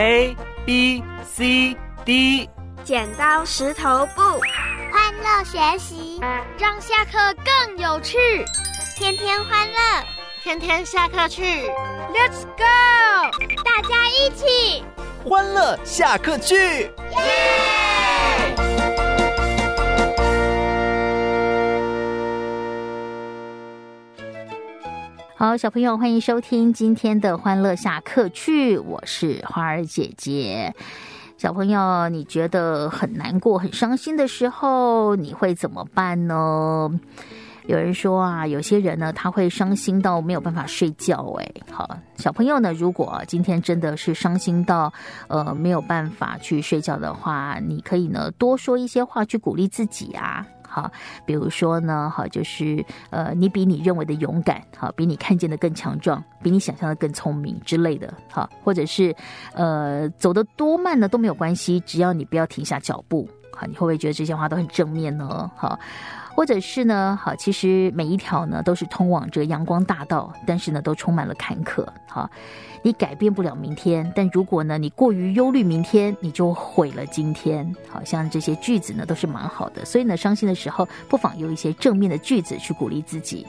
A B C D，剪刀石头布，欢乐学习，让下课更有趣，天天欢乐，天天下课去，Let's go，大家一起。欢乐下课去，耶！好，小朋友，欢迎收听今天的欢乐下课去，我是花儿姐姐。小朋友，你觉得很难过、很伤心的时候，你会怎么办呢？有人说啊，有些人呢，他会伤心到没有办法睡觉。哎，好，小朋友呢，如果今天真的是伤心到呃没有办法去睡觉的话，你可以呢多说一些话去鼓励自己啊。好，比如说呢，好，就是呃，你比你认为的勇敢，好，比你看见的更强壮，比你想象的更聪明之类的，好，或者是呃，走得多慢呢都没有关系，只要你不要停下脚步，好，你会不会觉得这些话都很正面呢？好。或者是呢，好，其实每一条呢都是通往这阳光大道，但是呢都充满了坎坷。好，你改变不了明天，但如果呢你过于忧虑明天，你就毁了今天。好像这些句子呢都是蛮好的，所以呢伤心的时候，不妨用一些正面的句子去鼓励自己。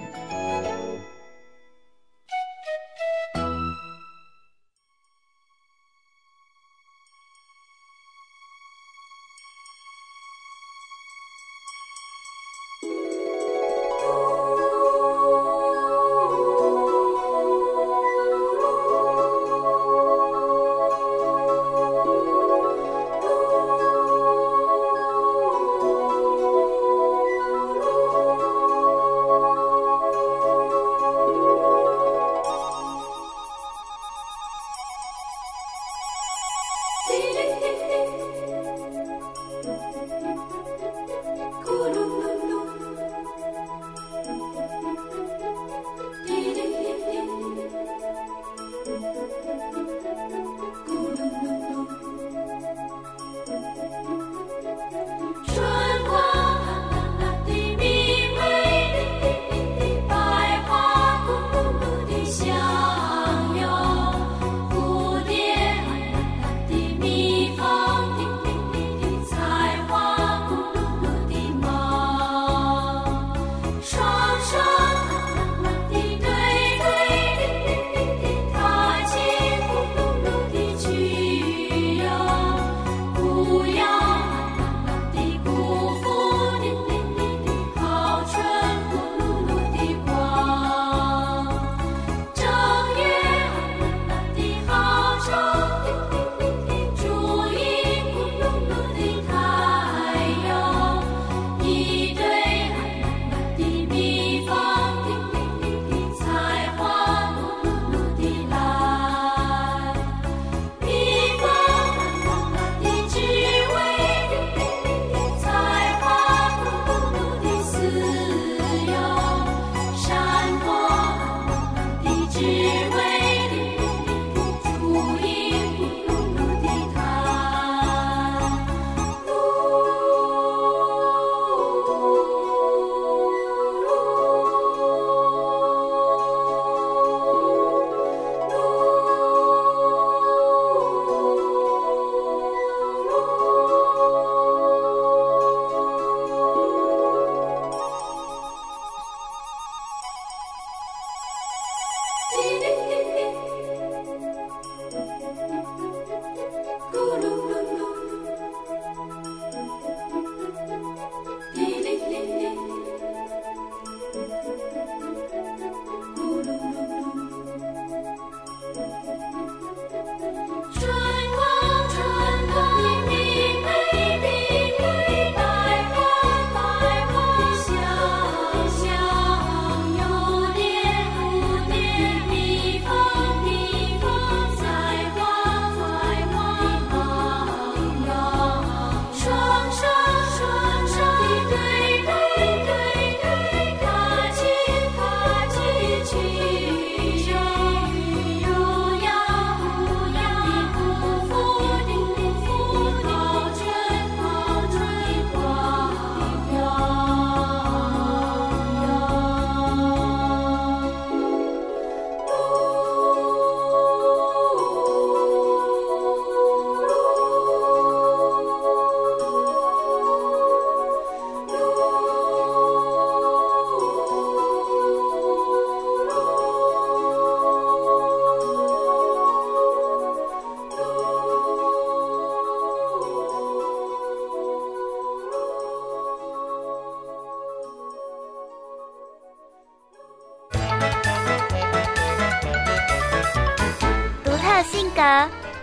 性格、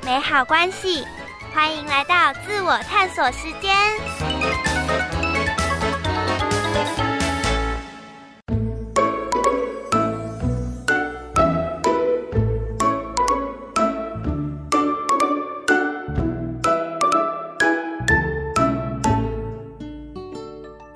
美好关系，欢迎来到自我探索时间。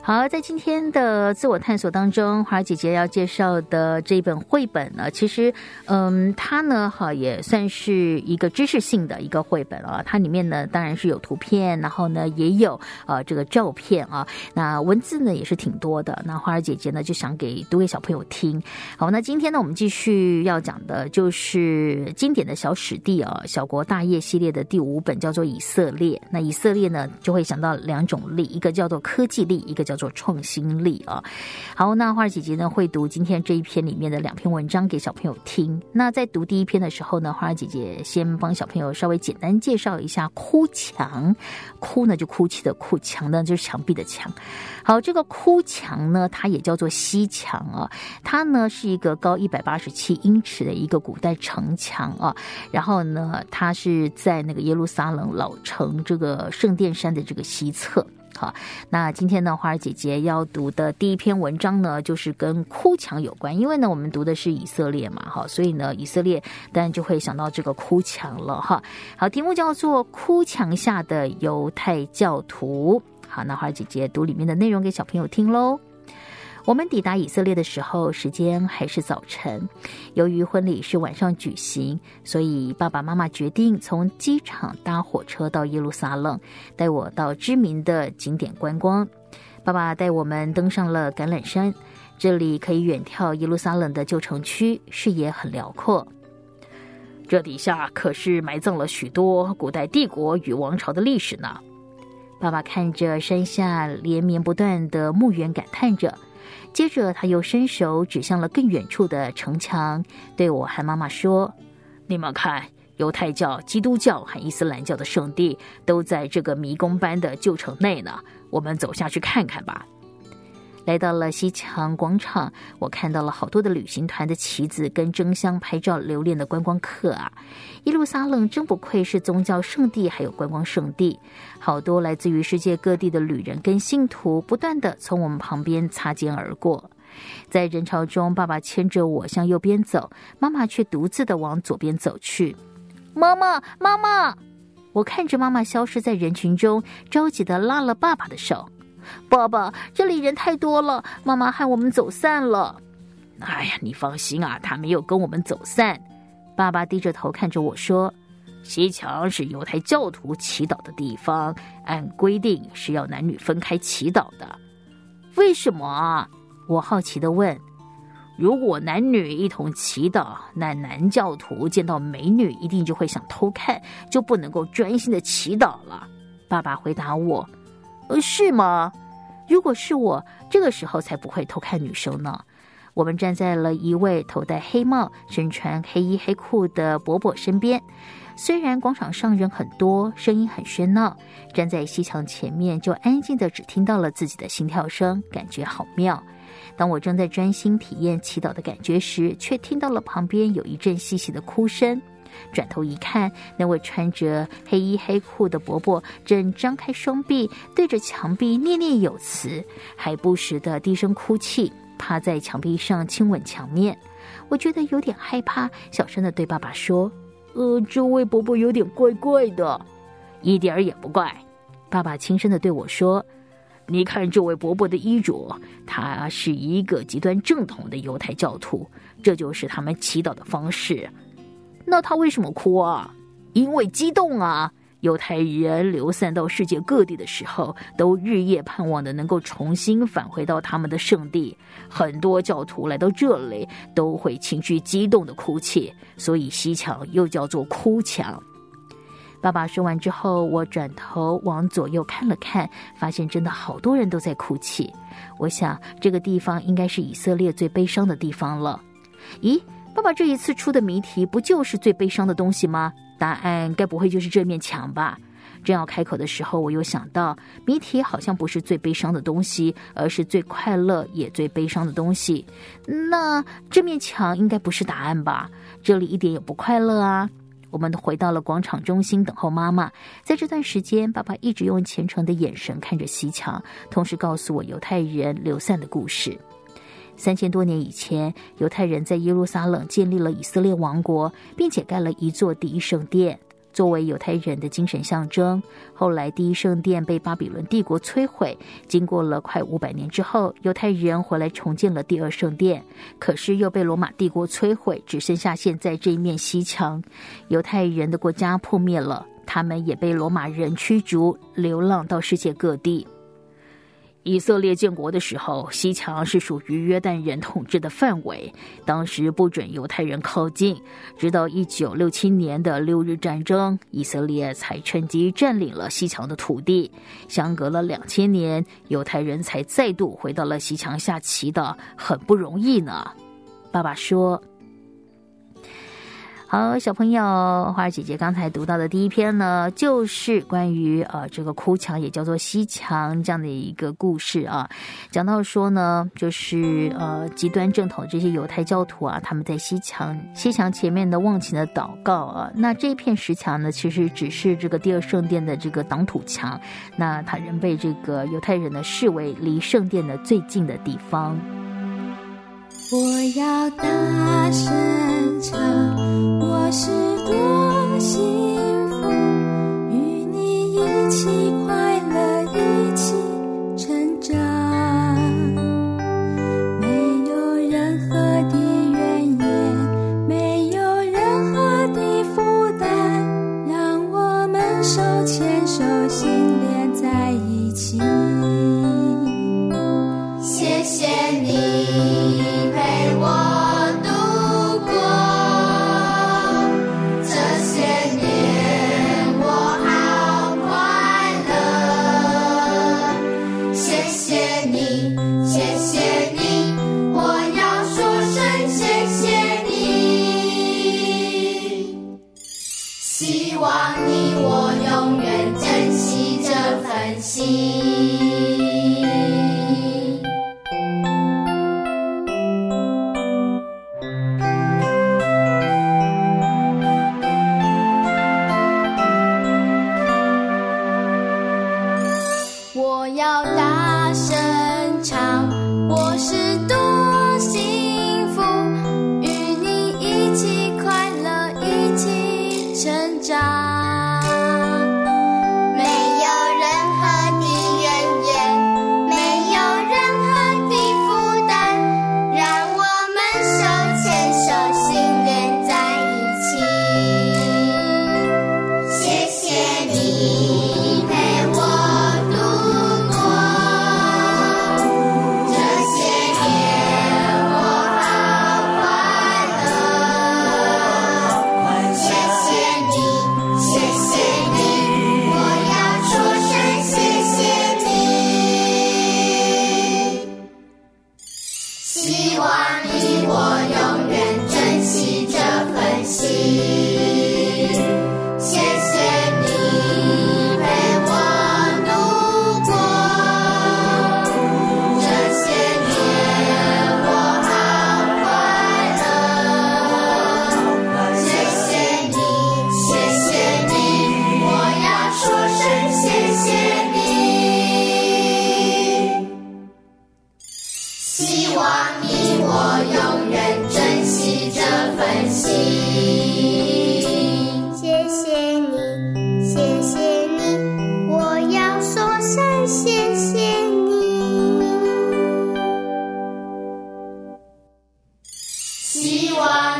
好，在今天的自我探索当中，花儿姐姐要介绍的这本绘本呢，其实，嗯，它呢，哈，也算是一个知识性的一个绘本啊。它里面呢，当然是有图片，然后呢，也有呃这个照片啊。那文字呢，也是挺多的。那花儿姐姐呢，就想给读给小朋友听。好，那今天呢，我们继续要讲的就是经典的小史地啊，小国大业系列的第五本，叫做以色列。那以色列呢，就会想到两种力，一个叫做科技力，一个。叫做创新力啊！好，那花儿姐姐呢会读今天这一篇里面的两篇文章给小朋友听。那在读第一篇的时候呢，花儿姐姐先帮小朋友稍微简单介绍一下哭墙。哭呢就哭泣的哭，墙呢就是墙壁的墙。好，这个哭墙呢，它也叫做西墙啊。它呢是一个高一百八十七英尺的一个古代城墙啊。然后呢，它是在那个耶路撒冷老城这个圣殿山的这个西侧。好，那今天呢，花儿姐姐要读的第一篇文章呢，就是跟哭墙有关。因为呢，我们读的是以色列嘛，哈，所以呢，以色列当然就会想到这个哭墙了，哈。好，题目叫做《哭墙下的犹太教徒》。好，那花儿姐姐读里面的内容给小朋友听喽。我们抵达以色列的时候，时间还是早晨。由于婚礼是晚上举行，所以爸爸妈妈决定从机场搭火车到耶路撒冷，带我到知名的景点观光。爸爸带我们登上了橄榄山，这里可以远眺耶路撒冷的旧城区，视野很辽阔。这底下可是埋葬了许多古代帝国与王朝的历史呢。爸爸看着山下连绵不断的墓园，感叹着。接着，他又伸手指向了更远处的城墙，对我和妈妈说：“你们看，犹太教、基督教和伊斯兰教的圣地都在这个迷宫般的旧城内呢。我们走下去看看吧。”来到了西墙广场，我看到了好多的旅行团的旗子跟争相拍照留恋的观光客啊！耶路撒冷真不愧是宗教圣地，还有观光圣地，好多来自于世界各地的旅人跟信徒不断的从我们旁边擦肩而过。在人潮中，爸爸牵着我向右边走，妈妈却独自的往左边走去。妈妈，妈妈！我看着妈妈消失在人群中，着急的拉了爸爸的手。爸爸，这里人太多了，妈妈喊我们走散了。哎呀，你放心啊，他没有跟我们走散。爸爸低着头看着我说：“西墙是犹太教徒祈祷的地方，按规定是要男女分开祈祷的。为什么啊？”我好奇的问。如果男女一同祈祷，那男教徒见到美女一定就会想偷看，就不能够专心的祈祷了。爸爸回答我。呃，是吗？如果是我，这个时候才不会偷看女生呢。我们站在了一位头戴黑帽、身穿黑衣黑裤的伯伯身边。虽然广场上人很多，声音很喧闹，站在西墙前面就安静的只听到了自己的心跳声，感觉好妙。当我正在专心体验祈祷的感觉时，却听到了旁边有一阵细细的哭声。转头一看，那位穿着黑衣黑裤的伯伯正张开双臂，对着墙壁念念有词，还不时的低声哭泣，趴在墙壁上亲吻墙面。我觉得有点害怕，小声的对爸爸说：“呃，这位伯伯有点怪怪的，一点儿也不怪。”爸爸轻声的对我说：“你看这位伯伯的衣着，他是一个极端正统的犹太教徒，这就是他们祈祷的方式。”那他为什么哭啊？因为激动啊！犹太人流散到世界各地的时候，都日夜盼望的能够重新返回到他们的圣地。很多教徒来到这里，都会情绪激动的哭泣，所以西墙又叫做哭墙。爸爸说完之后，我转头往左右看了看，发现真的好多人都在哭泣。我想这个地方应该是以色列最悲伤的地方了。咦？爸爸这一次出的谜题不就是最悲伤的东西吗？答案该不会就是这面墙吧？正要开口的时候，我又想到，谜题好像不是最悲伤的东西，而是最快乐也最悲伤的东西。那这面墙应该不是答案吧？这里一点也不快乐啊！我们回到了广场中心等候妈妈。在这段时间，爸爸一直用虔诚的眼神看着西墙，同时告诉我犹太人流散的故事。三千多年以前，犹太人在耶路撒冷建立了以色列王国，并且盖了一座第一圣殿。作为犹太人的精神象征，后来第一圣殿被巴比伦帝国摧毁。经过了快五百年之后，犹太人回来重建了第二圣殿，可是又被罗马帝国摧毁，只剩下现在这一面西墙。犹太人的国家破灭了，他们也被罗马人驱逐，流浪到世界各地。以色列建国的时候，西墙是属于约旦人统治的范围，当时不准犹太人靠近。直到一九六七年的六日战争，以色列才趁机占领了西墙的土地。相隔了两千年，犹太人才再度回到了西墙下棋的，很不容易呢。爸爸说。好，小朋友，花儿姐姐刚才读到的第一篇呢，就是关于呃这个哭墙，也叫做西墙这样的一个故事啊。讲到说呢，就是呃极端正统这些犹太教徒啊，他们在西墙西墙前面的忘情的祷告啊。那这片石墙呢，其实只是这个第二圣殿的这个挡土墙，那它仍被这个犹太人呢视为离圣殿的最近的地方。我要大声唱，是希望。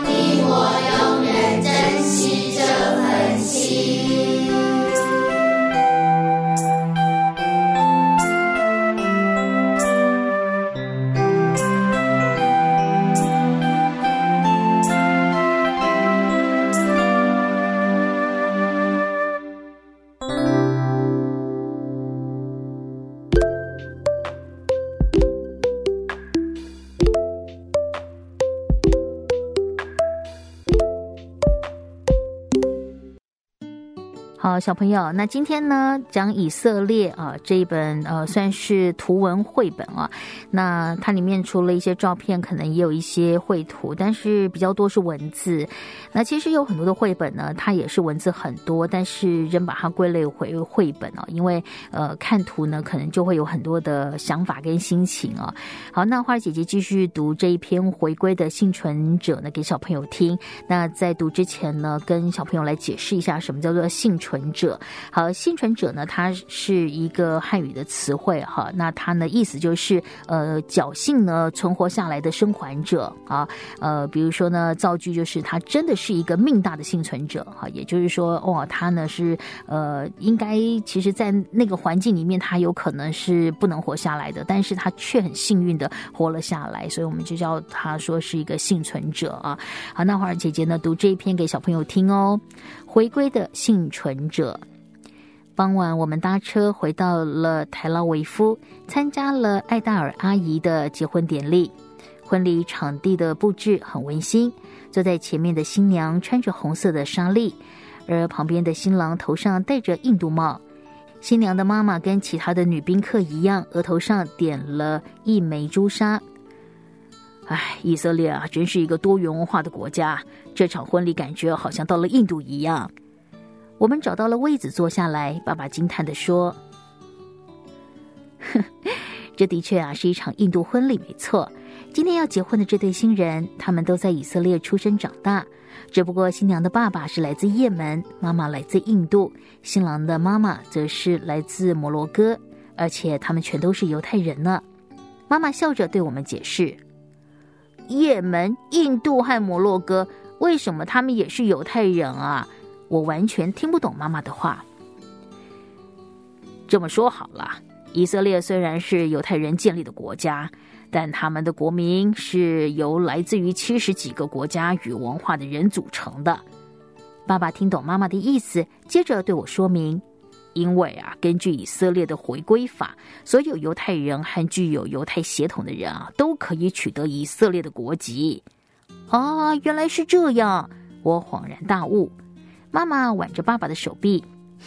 小朋友，那今天呢讲以色列啊这一本呃算是图文绘本啊，那它里面除了一些照片，可能也有一些绘图，但是比较多是文字。那其实有很多的绘本呢，它也是文字很多，但是仍把它归类为绘本哦，因为呃看图呢可能就会有很多的想法跟心情啊。好，那花儿姐姐继续读这一篇《回归的幸存者》呢给小朋友听。那在读之前呢，跟小朋友来解释一下什么叫做幸存。者，好，幸存者呢？它是一个汉语的词汇哈。那它呢，意思就是呃，侥幸呢存活下来的生还者啊。呃，比如说呢，造句就是他真的是一个命大的幸存者哈。也就是说，哇，他呢是呃，应该其实在那个环境里面，他有可能是不能活下来的，但是他却很幸运的活了下来，所以我们就叫他说是一个幸存者啊。好，那花儿姐姐呢，读这一篇给小朋友听哦。回归的幸存者。傍晚，我们搭车回到了台拉维夫，参加了艾达尔阿姨的结婚典礼。婚礼场地的布置很温馨，坐在前面的新娘穿着红色的纱丽，而旁边的新郎头上戴着印度帽。新娘的妈妈跟其他的女宾客一样，额头上点了一枚朱砂。唉，以色列啊，真是一个多元文化的国家。这场婚礼感觉好像到了印度一样。我们找到了位子坐下来，爸爸惊叹的说：“这的确啊是一场印度婚礼，没错。今天要结婚的这对新人，他们都在以色列出生长大，只不过新娘的爸爸是来自也门，妈妈来自印度，新郎的妈妈则是来自摩洛哥，而且他们全都是犹太人呢。”妈妈笑着对我们解释。也门、印度和摩洛哥，为什么他们也是犹太人啊？我完全听不懂妈妈的话。这么说好了，以色列虽然是犹太人建立的国家，但他们的国民是由来自于七十几个国家与文化的人组成的。爸爸听懂妈妈的意思，接着对我说明。因为啊，根据以色列的回归法，所有犹太人和具有犹太血统的人啊，都可以取得以色列的国籍。啊，原来是这样！我恍然大悟。妈妈挽着爸爸的手臂，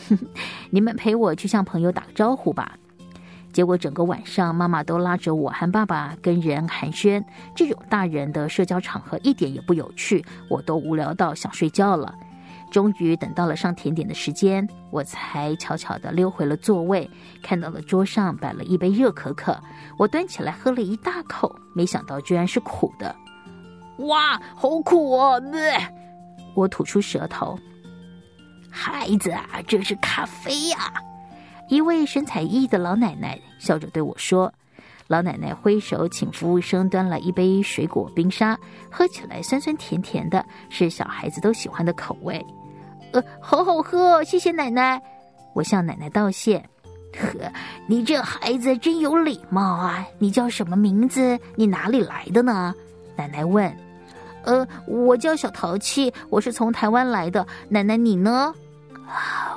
你们陪我去向朋友打个招呼吧。结果整个晚上，妈妈都拉着我和爸爸跟人寒暄。这种大人的社交场合一点也不有趣，我都无聊到想睡觉了。终于等到了上甜点的时间，我才悄悄地溜回了座位，看到了桌上摆了一杯热可可，我端起来喝了一大口，没想到居然是苦的，哇，好苦哦！我吐出舌头。孩子啊，这是咖啡呀！一位神采奕奕的老奶奶笑着对我说。老奶奶挥手请服务生端来一杯水果冰沙，喝起来酸酸甜甜的，是小孩子都喜欢的口味。呃，好好喝，谢谢奶奶。我向奶奶道谢。呵，你这孩子真有礼貌啊！你叫什么名字？你哪里来的呢？奶奶问。呃，我叫小淘气，我是从台湾来的。奶奶你呢？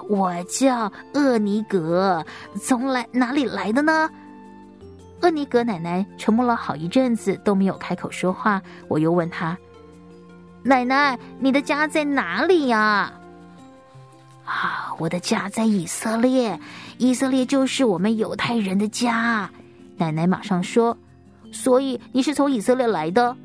我叫厄尼格，从来哪里来的呢？厄尼格奶奶沉默了好一阵子，都没有开口说话。我又问他：“奶奶，你的家在哪里呀？”，啊我的家在以色列，以色列就是我们犹太人的家。奶奶马上说：“所以你是从以色列来的？”“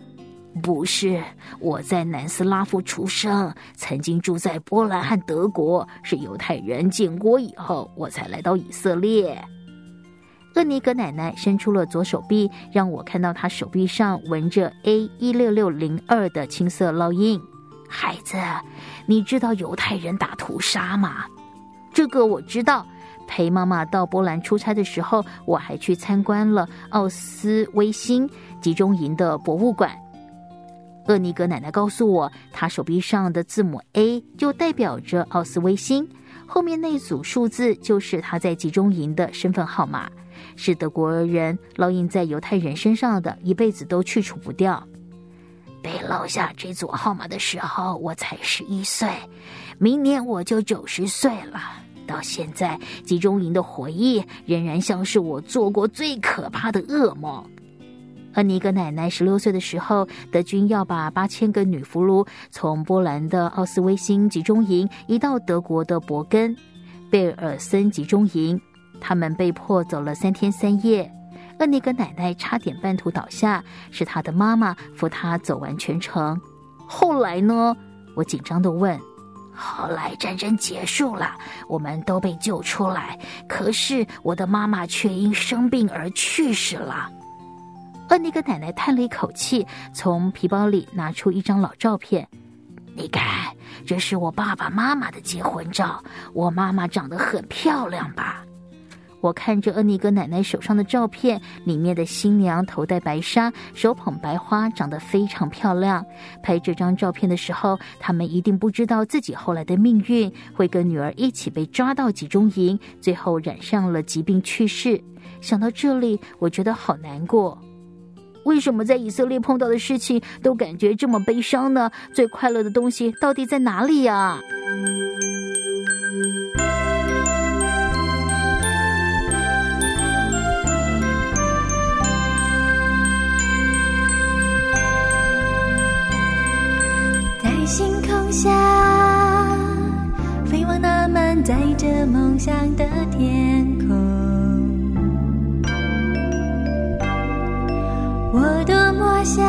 不是，我在南斯拉夫出生，曾经住在波兰和德国，是犹太人建国以后，我才来到以色列。”厄尼格奶奶伸出了左手臂，让我看到她手臂上纹着 A 一六六零二的青色烙印。孩子，你知道犹太人打屠杀吗？这个我知道。陪妈妈到波兰出差的时候，我还去参观了奥斯威辛集中营的博物馆。厄尼格奶奶告诉我，她手臂上的字母 A 就代表着奥斯威辛，后面那组数字就是她在集中营的身份号码。是德国人烙印在犹太人身上的，一辈子都去除不掉。被落下这组号码的时候，我才十一岁，明年我就九十岁了。到现在，集中营的回忆仍然像是我做过最可怕的噩梦。恩尼格奶奶十六岁的时候，德军要把八千个女俘虏从波兰的奥斯威辛集中营移到德国的伯根贝尔森集中营，他们被迫走了三天三夜。恩尼格奶奶差点半途倒下，是她的妈妈扶她走完全程。后来呢？我紧张的问。后来战争结束了，我们都被救出来，可是我的妈妈却因生病而去世了。恩尼格奶奶叹了一口气，从皮包里拿出一张老照片。你看，这是我爸爸妈妈的结婚照。我妈妈长得很漂亮吧？我看着恩尼格奶奶手上的照片，里面的新娘头戴白纱，手捧白花，长得非常漂亮。拍这张照片的时候，他们一定不知道自己后来的命运会跟女儿一起被抓到集中营，最后染上了疾病去世。想到这里，我觉得好难过。为什么在以色列碰到的事情都感觉这么悲伤呢？最快乐的东西到底在哪里呀？下，飞往那满载着梦想的天空。我多么想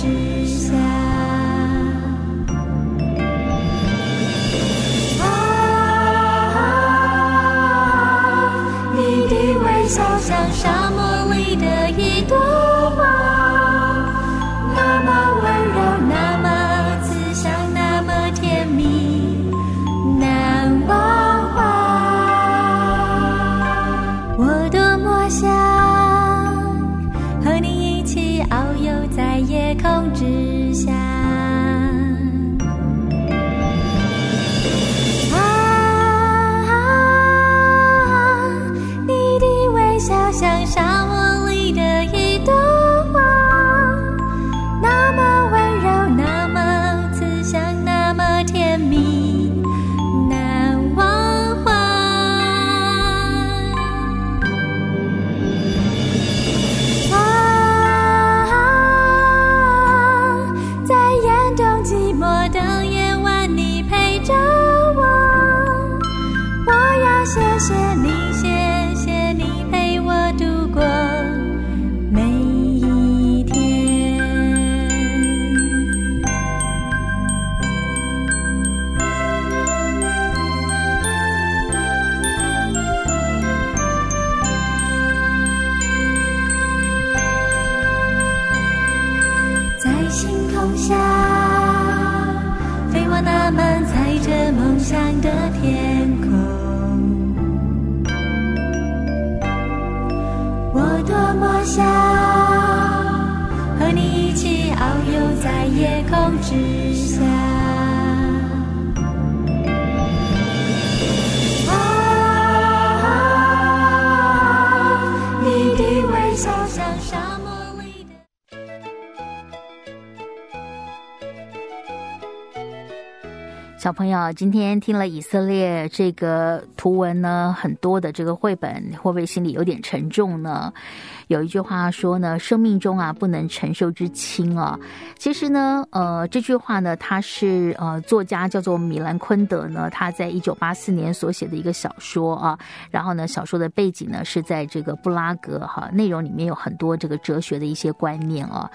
之下你的微笑像夏夜空之下。你的微笑像沙漠里的小朋友今天听了以色列这个图文呢很多的这个绘本会不会心里有点沉重呢有一句话说呢，生命中啊不能承受之轻啊。其实呢，呃，这句话呢，它是呃作家叫做米兰昆德呢，他在一九八四年所写的一个小说啊。然后呢，小说的背景呢是在这个布拉格哈，内容里面有很多这个哲学的一些观念啊。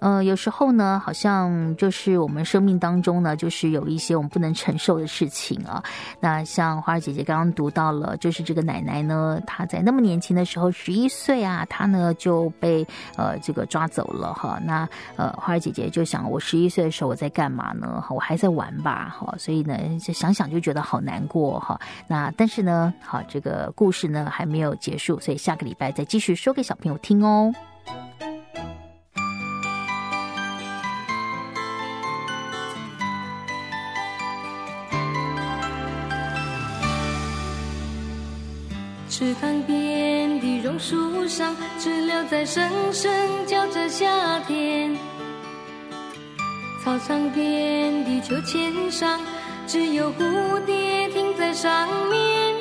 呃，有时候呢，好像就是我们生命当中呢，就是有一些我们不能承受的事情啊。那像花儿姐姐刚刚读到了，就是这个奶奶呢，她在那么年轻的时候，十一岁啊，她呢就被呃这个抓走了哈。那呃花儿姐姐就想，我十一岁的时候我在干嘛呢？我还在玩吧，哈。所以呢，就想想就觉得好难过哈。那但是呢，好这个故事呢还没有结束，所以下个礼拜再继续说给小朋友听哦。树上，知了在声声叫着夏天。操场边的秋千上，只有蝴蝶停在上面。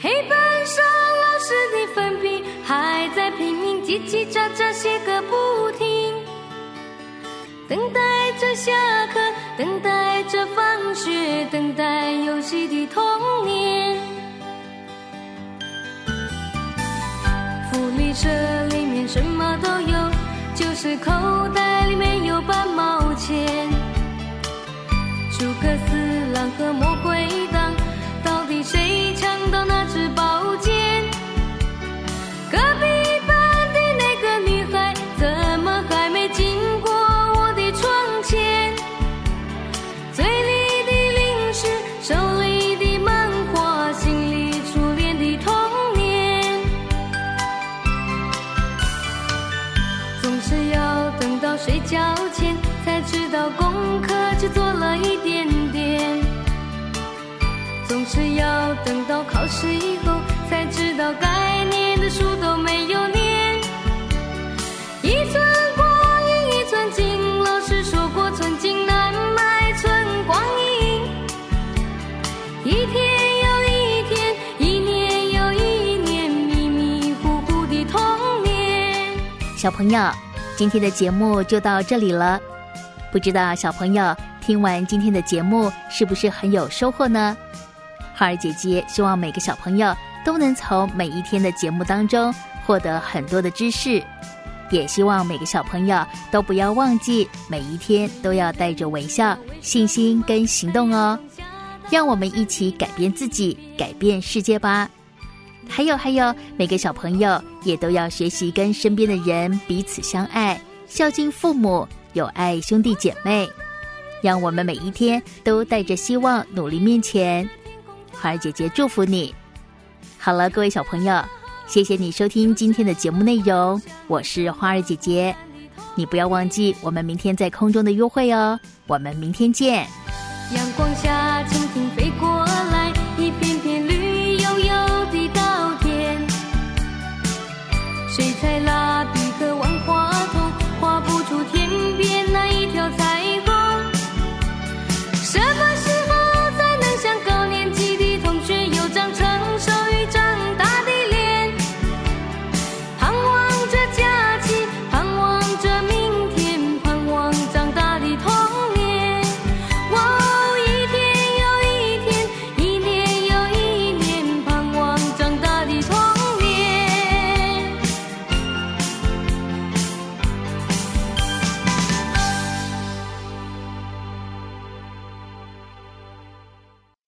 黑板上老师的粉笔还在拼命叽叽喳喳写个不停。等待着下课，等待着放学，等待游戏的童这里面什么都有，就是口袋到考试以后，才知道该念的书都没有念。一寸光阴一寸金，老师说过寸金难买寸光阴。一天又一天，一年又一年，迷迷糊糊的童年。小朋友，今天的节目就到这里了。不知道小朋友听完今天的节目是不是很有收获呢？花儿姐姐希望每个小朋友都能从每一天的节目当中获得很多的知识，也希望每个小朋友都不要忘记每一天都要带着微笑、信心跟行动哦。让我们一起改变自己，改变世界吧。还有还有，每个小朋友也都要学习跟身边的人彼此相爱，孝敬父母，友爱兄弟姐妹。让我们每一天都带着希望努力面前。花儿姐姐祝福你。好了，各位小朋友，谢谢你收听今天的节目内容，我是花儿姐姐。你不要忘记我们明天在空中的约会哦，我们明天见。阳光下，